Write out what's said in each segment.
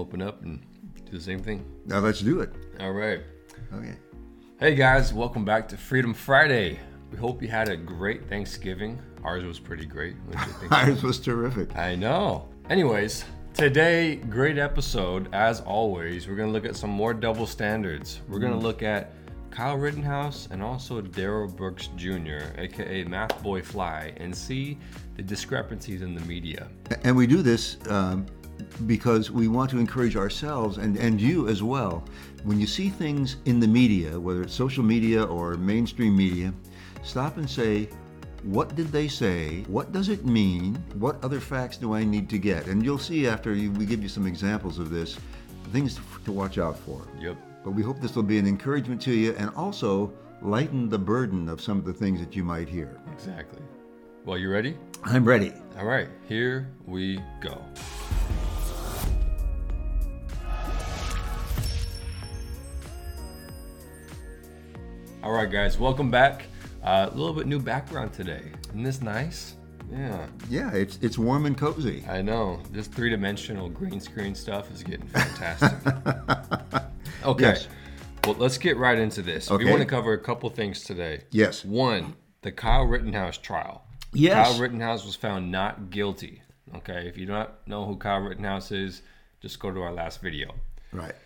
open up and do the same thing? Now let's do it. All right. Okay. Hey guys, welcome back to Freedom Friday. We hope you had a great Thanksgiving. Ours was pretty great. What you think? Ours was terrific. I know. Anyways, today, great episode. As always, we're going to look at some more double standards. We're going to look at Kyle Rittenhouse and also Darrell Brooks Jr., aka Math Boy Fly, and see the discrepancies in the media. And we do this um, because we want to encourage ourselves and, and you as well. When you see things in the media, whether it's social media or mainstream media, stop and say, what did they say? What does it mean? What other facts do I need to get? And you'll see after you, we give you some examples of this, things to watch out for. Yep. But we hope this will be an encouragement to you and also lighten the burden of some of the things that you might hear. Exactly. Well, you ready? I'm ready. All right, here we go. All right, guys, welcome back. Uh, a little bit new background today. Isn't this nice? Yeah, Yeah, it's it's warm and cozy. I know. This three dimensional green screen stuff is getting fantastic. okay. Yes. Well, let's get right into this. We want to cover a couple things today. Yes. One, the Kyle Rittenhouse trial. Yes. Kyle Rittenhouse was found not guilty. Okay. If you don't know who Kyle Rittenhouse is, just go to our last video. Right.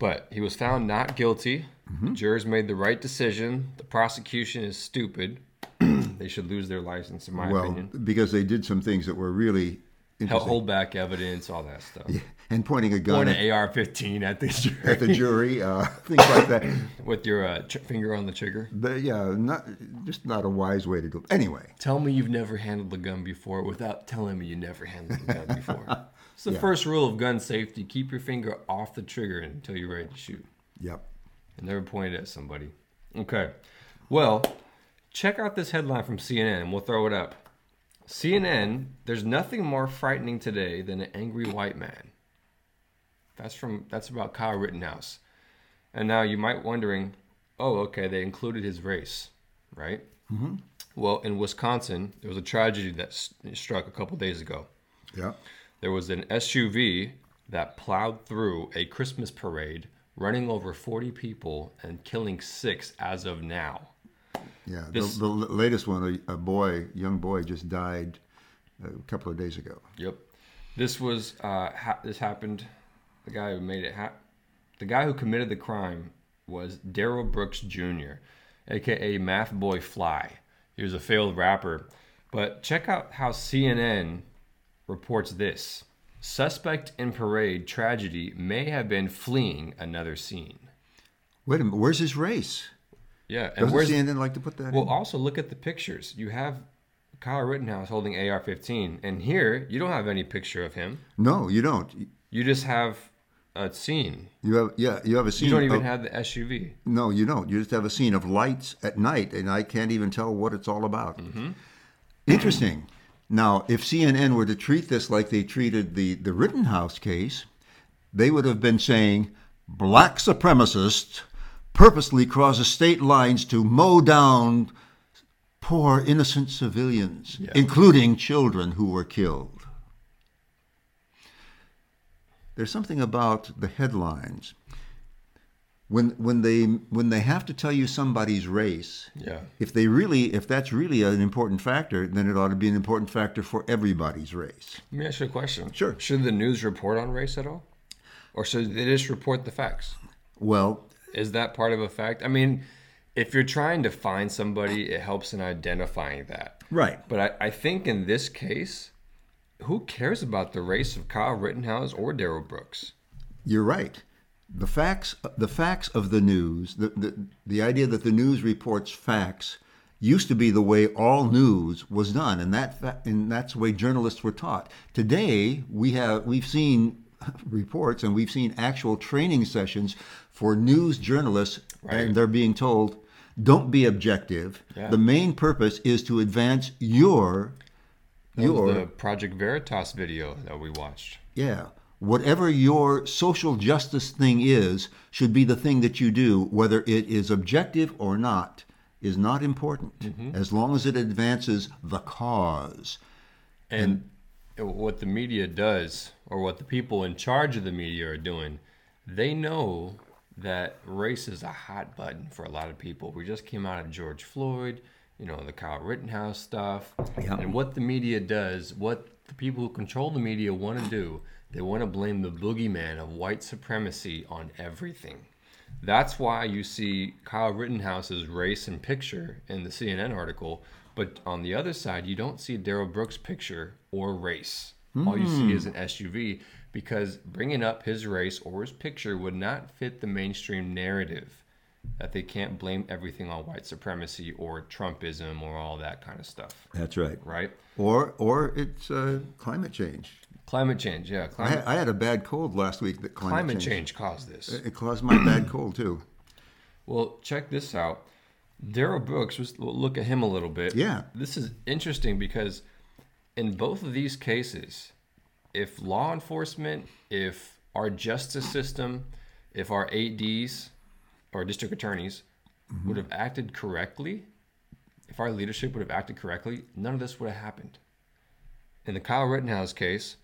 But he was found not guilty. Mm-hmm. Jurors made the right decision. The prosecution is stupid. they should lose their license, in my Well, opinion. because they did some things that were really interesting. Hold back evidence, all that stuff. And pointing a gun Point an AR-15 at the jury at the jury, uh, things like that. with your uh, ch- finger on the trigger. But yeah, not just not a wise way to do. It. Anyway, Tell me you've never handled a gun before without telling me you never handled a gun before. It's the first rule of gun safety: keep your finger off the trigger until you're ready to shoot, yep. and never point it at somebody. Okay. Well, check out this headline from CNN, and we'll throw it up. CNN: There's nothing more frightening today than an angry white man. That's from that's about Kyle Rittenhouse. And now you might wondering, oh, okay, they included his race, right? Mm-hmm. Well, in Wisconsin, there was a tragedy that s- struck a couple days ago. Yeah, There was an SUV that plowed through a Christmas parade, running over 40 people and killing six as of now. Yeah. This- the, the latest one, a, a boy, young boy, just died a couple of days ago. Yep. This was uh, ha- this happened. The guy who made it the guy who committed the crime was Darrell Brooks Jr., aka Math Boy Fly. He was a failed rapper. But check out how CNN reports this. Suspect in parade tragedy may have been fleeing another scene. Wait a minute. Where's his race? Yeah, and Doesn't where's CNN like to put that Well, in? also look at the pictures. You have Kyle Rittenhouse holding AR-15, and here you don't have any picture of him. No, you don't. You just have a scene. You have yeah, you have a scene. You don't even of- have the SUV. No, you don't. You just have a scene of lights at night, and I can't even tell what it's all about. Mm-hmm. Interesting. Now, if CNN were to treat this like they treated the, the Rittenhouse case, they would have been saying black supremacists purposely crosses state lines to mow down poor innocent civilians, Yeah. including children who were killed. There's something about the headlines when when they when they have to tell you somebody's race Yeah. if they really if that's really an important factor then it ought to be an important factor for everybody's race Let me ask you a question. Sure. Should the news report on race at all? Or should they just report the facts? well Is that part of a fact? I mean, if you're trying to find somebody, it helps in identifying that. right But I, I think in this case, who cares about the race of Kyle Rittenhouse or Darrell Brooks? you're right the facts the facts of the news the, the the idea that the news reports facts used to be the way all news was done and that and that's the way journalists were taught today we have we've seen reports and we've seen actual training sessions for news journalists Right. and they're being told don't be objective Yeah. the main purpose is to advance your your the Project Veritas video that we watched. yeah. Whatever your social justice thing is, should be the thing that you do, whether it is objective or not, is not important, Mm-hmm. as long as it advances the cause. And what the media does, or what the people in charge of the media are doing, they know that race is a hot button for a lot of people. We just came out of George Floyd, you know, the Kyle Rittenhouse stuff. Yeah. And what the media does, what the people who control the media want to do, they want to blame the boogeyman of white supremacy on everything. That's why you see Kyle Rittenhouse's race and picture in the CNN article, but on the other side, you don't see Darrell Brooks' picture or race. All you see hmm. is an SUV because bringing up his race or his picture would not fit the mainstream narrative that they can't blame everything on white supremacy or Trumpism or all that kind of stuff, That's right. right? Or or it's uh, climate change. Climate change, yeah. I, Climate, had- I had a bad cold last week. That climate, climate change. change caused this. It caused my bad cold too. Well, check this out. Darrell Brooks, just look at him a little bit. Yeah. This is interesting because in both of these cases, if law enforcement, if our justice system, if our ADs or district attorneys mm-hmm. would have acted correctly, if our leadership would have acted correctly, none of this would have happened. In the Kyle Rittenhouse case,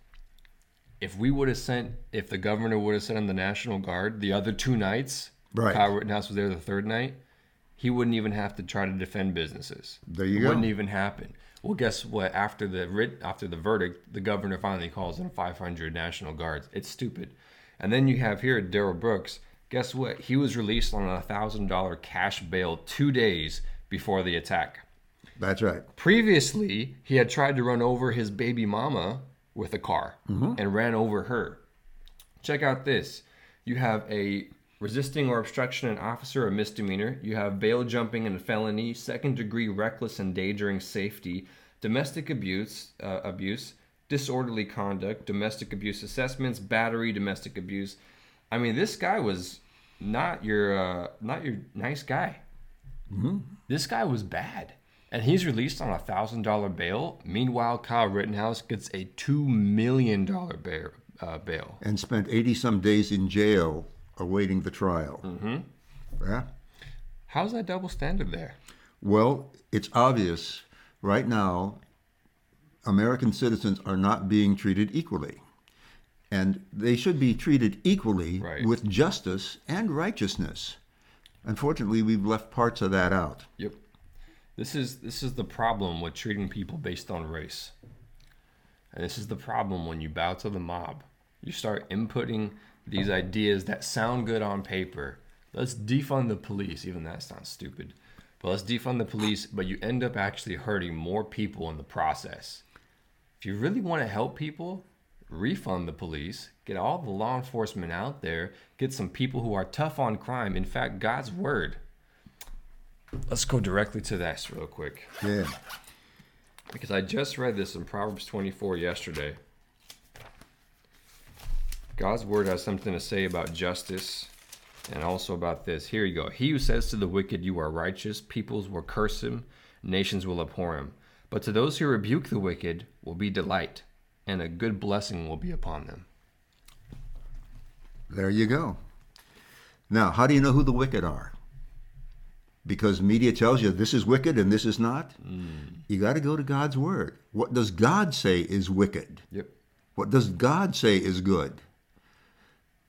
if we would have sent, if the governor would have sent in the National Guard the other two nights, Right. Kyle Rittenhouse was there the third night, he wouldn't even have to try to defend businesses. There you it go. Wouldn't even happen. Well, guess what? After the writ, after the verdict, the governor finally calls in 500 National Guards. It's stupid. And then you have here Darrell Brooks. Guess what? He was released on a thousand dollar cash bail two days before the attack. That's right. Previously, he had tried to run over his baby mama with a car Mm-hmm. and ran over her. Check out this. You have a resisting or obstruction an officer, a misdemeanor. You have bail jumping and a felony, second degree reckless endangering safety, domestic abuse, uh, abuse, disorderly conduct, domestic abuse assessments, battery, domestic abuse. I mean, this guy was not your uh, not your nice guy. This guy was bad. And he's released on a thousand dollar bail. Meanwhile, Kyle Rittenhouse gets a two million dollar bail. Uh, bail. And spent 80 some days in jail awaiting the trial. Mm-hmm. Yeah. How's that double standard there? Well, it's obvious right now American citizens are not being treated equally. And they should be treated equally Right. with justice and righteousness. Unfortunately, we've left parts of that out. Yep. This is this is the problem with treating people based on race. And this is the problem when you bow to the mob. You start inputting these ideas that sound good on paper. Let's defund the police, even that sounds stupid. But let's defund the police, but you end up actually hurting more people in the process. If you really want to help people, refund the police, get all the law enforcement out there, get some people who are tough on crime. In fact, God's word. Let's go directly to this real quick Yeah. because I just read this in Proverbs 24 yesterday. God's word has something to say about justice and also about this. Here you go. He who says to the wicked, You are righteous, peoples will curse him, nations will abhor him. But to those who rebuke the wicked will be delight, and a good blessing will be upon them. There you go. Now, how do you know who the wicked are? Because media tells you this is wicked and this is not. Hmm. You got to go to God's word. What does God say is wicked? Yep. What does God say is good?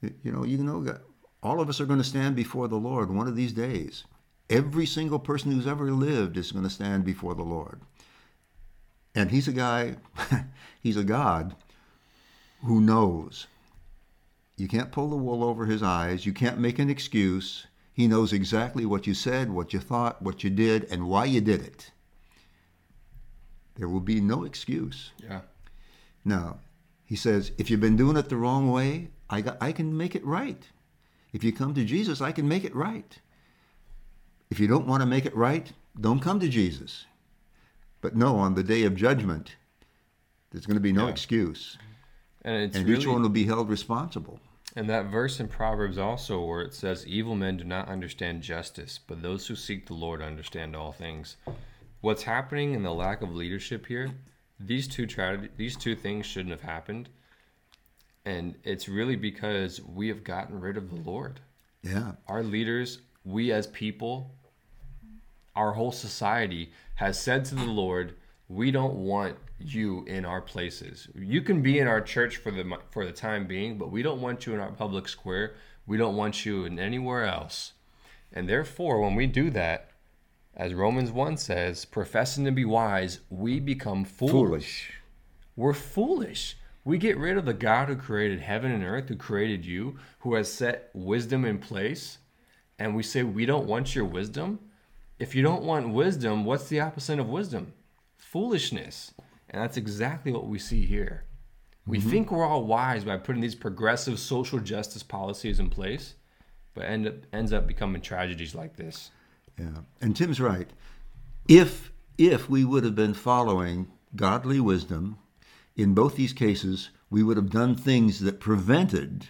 You know, you know, all of us are going to stand before the Lord one of these days. Every single person who's ever lived is going to stand before the Lord. And he's a guy, he's a God who knows. You can't pull the wool over his eyes. You can't make an excuse. He knows exactly what you said, what you thought, what you did, and why you did it. There will be no excuse. Yeah. Now, he says, if you've been doing it the wrong way, I, got, I can make it right. If you come to Jesus, I can make it right. If you don't want to make it right, don't come to Jesus. But no, on the day of judgment, there's going to be no Yeah. excuse. And it's And really each one will be held responsible. And that verse in Proverbs also, where it says, Evil men do not understand justice, but those who seek the Lord understand all things. What's happening in the lack of leadership here, these two tragedy, these two things shouldn't have happened. And it's really because we have gotten rid of the Lord. Yeah. Our leaders, we as people, our whole society has said to the Lord, we don't want you in our places. You can be in our church for the for the time being, but we don't want you in our public square. We don't want you in anywhere else. And therefore, when we do that, as Romans 1 says, professing to be wise, we become fools. Foolish. We're foolish. We get rid of the God who created heaven and earth, who created you, who has set wisdom in place, and we say, We don't want your wisdom. If you don't want wisdom, what's the opposite of wisdom? Foolishness. And that's exactly what we see here. We think we're all wise by putting these progressive social justice policies in place, but end up, ends up becoming tragedies like this. Yeah, and Tim's right. If if we would have been following godly wisdom, in both these cases, we would have done things that prevented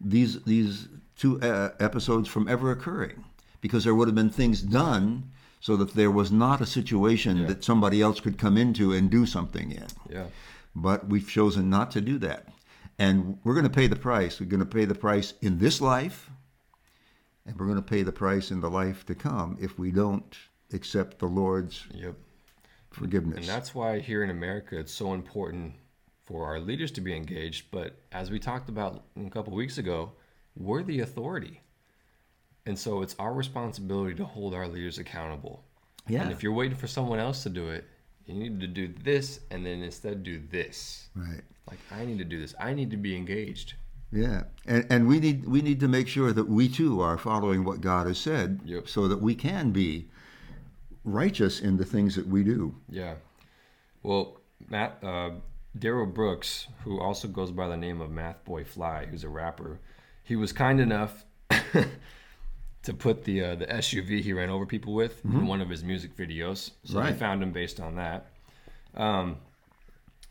these these two uh, episodes from ever occurring, because there would have been things done so that there was not a situation that somebody else could come into and do something in. Yeah. But we've chosen not to do that, and we're going to pay the price. We're going to pay the price in this life, and we're going to pay the price in the life to come if we don't accept the Lord's Yep. forgiveness. And that's why here in America, it's so important for our leaders to be engaged. But as we talked about a couple weeks ago, we're the authority. And so it's our responsibility to hold our leaders accountable. yeah, And if you're waiting for someone else to do it, you need to do this and then instead do this. right. Like, I need to do this. I need to be engaged. Yeah, and and we need we need to make sure that we too are following what God has said, Yep. so that we can be righteous in the things that we do. Yeah. Well, Matt, uh, Darrell Brooks, who also goes by the name of Math Boy Fly, who's a rapper, he was kind enough to put the uh, the SUV he ran over people with in one of his music videos. So I found him based on that. Um,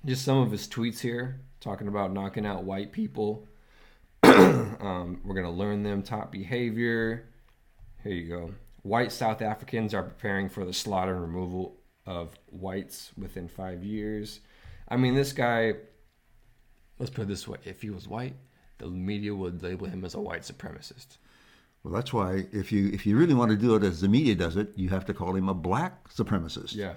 just some of his tweets here talking about knocking out white people. um, we're gonna learn them top behavior. Here you go. White South Africans are preparing for the slaughter and removal of whites within five years. I mean, this guy, let's put it this way if he was white, the media would label him as a white supremacist. Well, that's why if you if you really want to do it as the media does it, you have to call him a black supremacist. Yeah.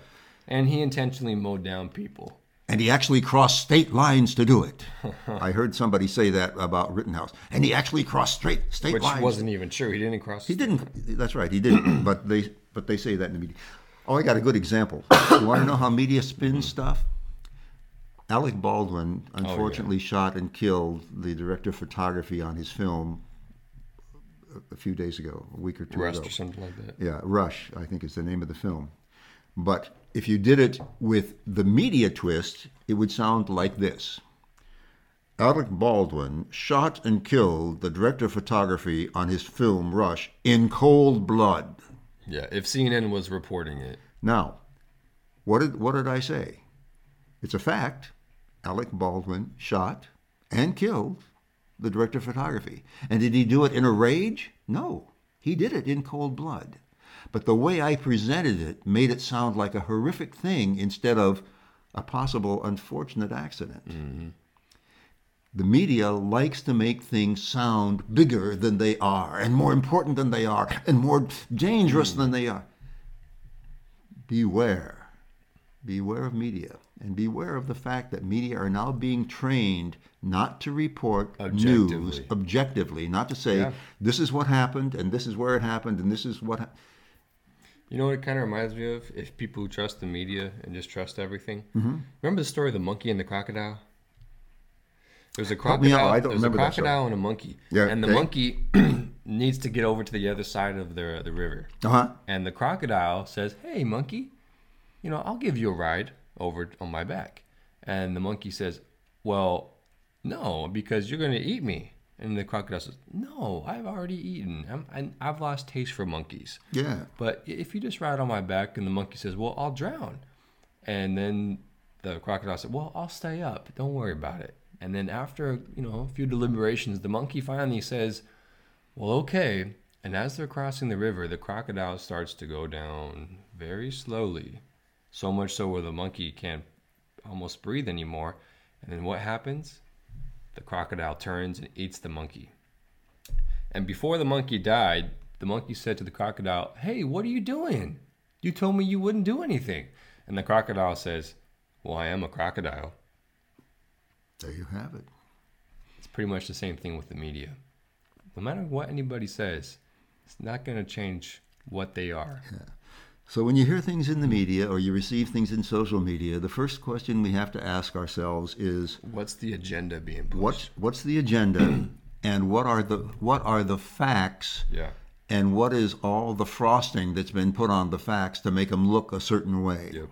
And he intentionally mowed down people. And he actually crossed state lines to do it. I heard somebody say that about Rittenhouse. And he actually crossed straight state Which lines. Which wasn't even true. He didn't cross. He didn't. That's right. He didn't. but they but they say that in the media. Oh, I got a good example. you want to know how media spins stuff? Alec Baldwin oh, unfortunately shot and killed the director of photography on his film a- few days ago, a week or two Rust ago. or something like that. Yeah, Rush, I think is the name of the film. But if you did it with the media twist, it would sound like this. Alec Baldwin shot and killed the director of photography on his film Rush in cold blood. Yeah. If CNN was reporting it, Now, what did what did I say? It's a fact. Alec Baldwin shot and killed the director of photography. And did he do it in a rage? No. He did it in cold blood. But the way I presented it made it sound like a horrific thing instead of a possible unfortunate accident. Mm-hmm. The media likes to make things sound bigger than they are, and more important than they are, and more dangerous mm. than they are beware. Beware of media. And beware of the fact that media are now being trained not to report news Objectively. objectively, not to say, Yeah. this is what happened, and this is where it happened, and this is what. Ha-. You know what it kind of reminds me of? If people who trust the media and just trust everything. Mm-hmm. Remember the story of the monkey and the crocodile? There's a crocodile. I don't there's a remember that crocodile and a monkey. Yeah, and the okay. monkey needs to get over to the other side of the the river. Uh huh. And the crocodile says, "Hey, monkey, you know, I'll give you a ride over on my back." And the monkey says, "Well, no, because you're going to eat me." And the crocodile says, "No, I've already eaten. I'm, I'm, I've lost taste for monkeys." Yeah. But if you just ride on my back, and the monkey says, "Well, I'll drown," and then the crocodile said, "Well, I'll stay up. Don't worry about it." And then after you know a few deliberations, the monkey finally says, "Well, okay." And as they're crossing the river, the crocodile starts to go down very slowly, so much so where the monkey can't almost breathe anymore. And then what happens? The crocodile turns and eats the monkey. And before the monkey died, the monkey said to the crocodile, Hey, what are you doing? You told me you wouldn't do anything. And the crocodile says, Well, I am a crocodile. There you have it. It's pretty much the same thing with the media. No matter what anybody says, it's not going to change what they are. So when you hear things in the media or you receive things in social media, the first question we have to ask ourselves is What's the agenda being pushed? what's what's the agenda and what are the what are the facts Yeah. and what is all the frosting that's been put on the facts to make them look a certain way. Yep.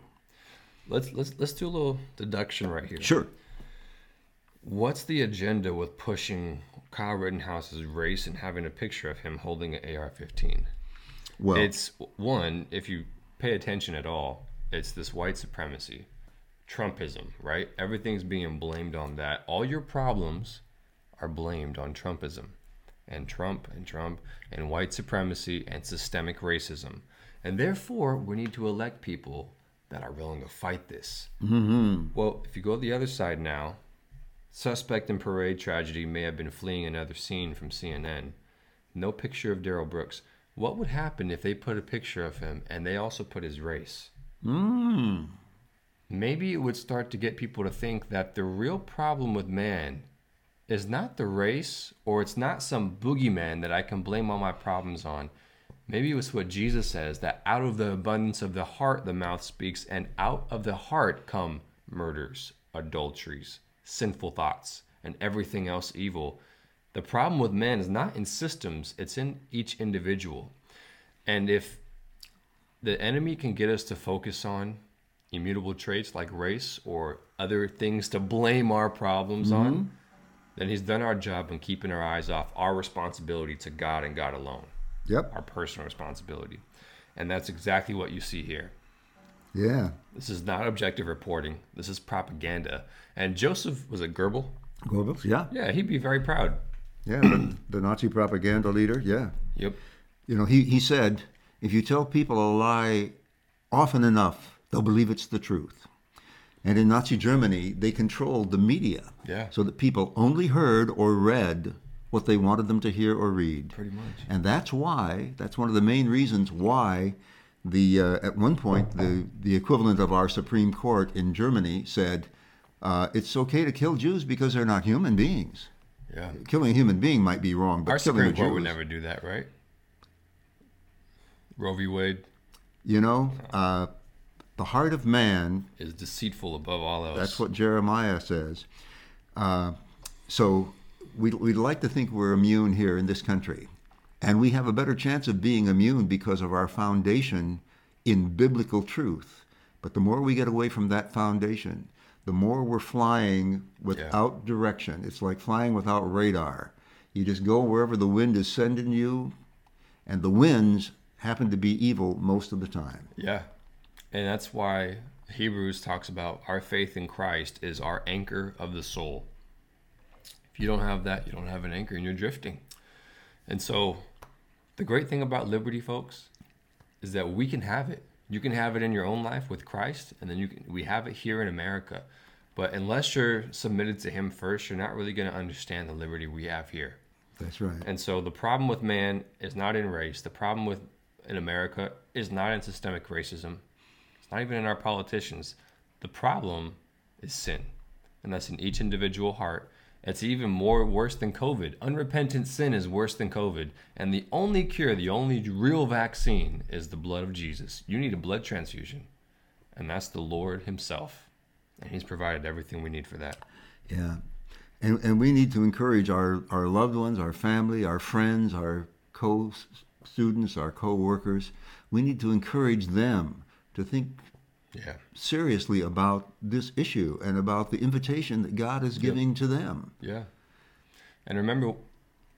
Let's let's let's do a little deduction right here. Sure. What's the agenda with pushing Kyle Rittenhouse's race and having a picture of him holding an AR-15? Well, It's one, if you pay attention at all, it's this white supremacy, Trumpism, right? Everything's being blamed on that. All your problems are blamed on Trumpism and Trump and Trump and white supremacy and systemic racism. And therefore, we need to elect people that are willing to fight this. Mm-hmm. Well, if you go to the other side now, suspect in parade tragedy may have been fleeing another scene from CNN. No picture of Darrell Brooks. What would happen if they put a picture of him and they also put his race? mm, Maybe it would start to get people to think that the real problem with man is not the race or it's not some boogeyman that I can blame all my problems on. Maybe it was what Jesus says that out of the abundance of the heart the mouth speaks, and out of the heart come murders, adulteries, sinful thoughts, and everything else evil. The problem with men is not in systems, it's in each individual. And if the enemy can get us to focus on immutable traits like race or other things to blame our problems mm-hmm. on, then he's done our job in keeping our eyes off our responsibility to God and God alone, yep. our personal responsibility. And that's exactly what you see here. Yeah. This is not objective reporting. This is propaganda. And Joseph was a Goebbels. Goebbels, yeah. Yeah, he'd be very proud. Yeah, the, the Nazi propaganda leader, yeah. Yep. You know, he, he said, if you tell people a lie often enough, they'll believe it's the truth. And in Nazi Germany, they controlled the media Yeah. so that people only heard or read what they wanted them to hear or read. Pretty much. And that's why, that's one of the main reasons why the uh, at one point the, the equivalent of our Supreme Court in Germany said uh, it's okay to kill Jews because they're not human beings. Yeah. Killing a human being might be wrong, but Our killing Supreme a Court Jew would never do that, right? Roe v. Wade You know, uh, the heart of man, is deceitful above all else. that's what Jeremiah says. Uh, so we'd, we'd like to think we're immune here in this country. And we have a better chance of being immune because of our foundation in biblical truth. But the more we get away from that foundation, the more we're flying without direction. It's like flying without radar. You just go wherever the wind is sending you, and the winds happen to be evil most of the time. Yeah. And that's why Hebrews talks about our faith in Christ is our anchor of the soul. If you don't have that, you don't have an anchor and you're drifting. And so the great thing about liberty, folks, is that we can have it. You can have it in your own life with Christ, and then you can, we have it here in America. But unless you're submitted to Him first, you're not really going to understand the liberty we have here. That's right. And so the problem with man is not in race. The problem with in America is not in systemic racism. It's not even in our politicians. The problem is sin. And that's in each individual heart. It's even more worse than COVID. Unrepentant sin is worse than COVID. And the only cure, the only real vaccine is the blood of Jesus. You need a blood transfusion. And that's the Lord Himself. And He's provided everything we need for that. Yeah. And, and we need to encourage our, our loved ones, our family, our friends, our co students, our co workers. We need to encourage them to think Yeah. seriously about this issue and about the invitation that God is giving to them. Yeah. And remember,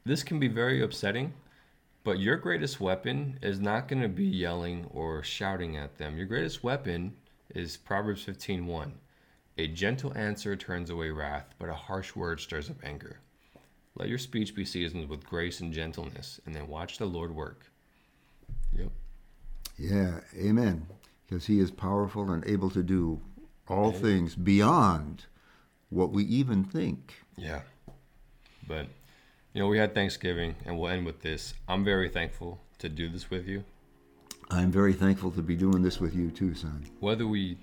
this can be very upsetting, but your greatest weapon is not going to be yelling or shouting at them. Your greatest weapon is Proverbs 15:1. A gentle answer turns away wrath, but a harsh word stirs up anger. Let your speech be seasoned with grace and gentleness, and then watch the Lord work. Yep. Yeah, amen. Because He is powerful and able to do all things beyond what we even think. Yeah. But, you know, we had Thanksgiving, and we'll end with this. I'm very thankful to do this with you. I'm very thankful to be doing this with you too, son. Whether we,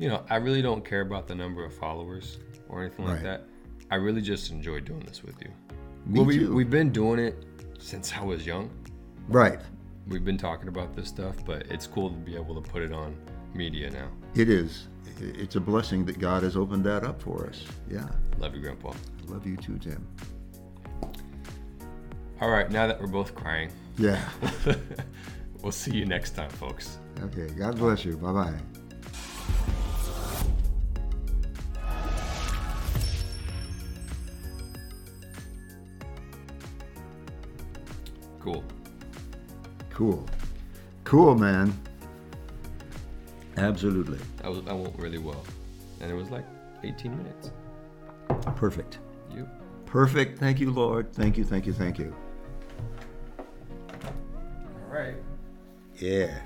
you know, I really don't care about the number of followers or anything like Right. that. I really just enjoy doing this with you. Me well, we, too. we've been doing it since I was young. Right. We've been talking about this stuff, but it's cool to be able to put it on media now. It is. It's a blessing that God has opened that up for us. Yeah. Love you, Grandpa. Love you too, Tim. All right, now that we're both crying, Yeah. we'll see you next time, folks. Okay. God bless you. Bye bye. Cool. Cool, man. Absolutely. I, was, that went really well. And it was like 18 minutes. Perfect. You. Perfect. Thank you, Lord. Thank you, thank you, thank you. All right. Yeah.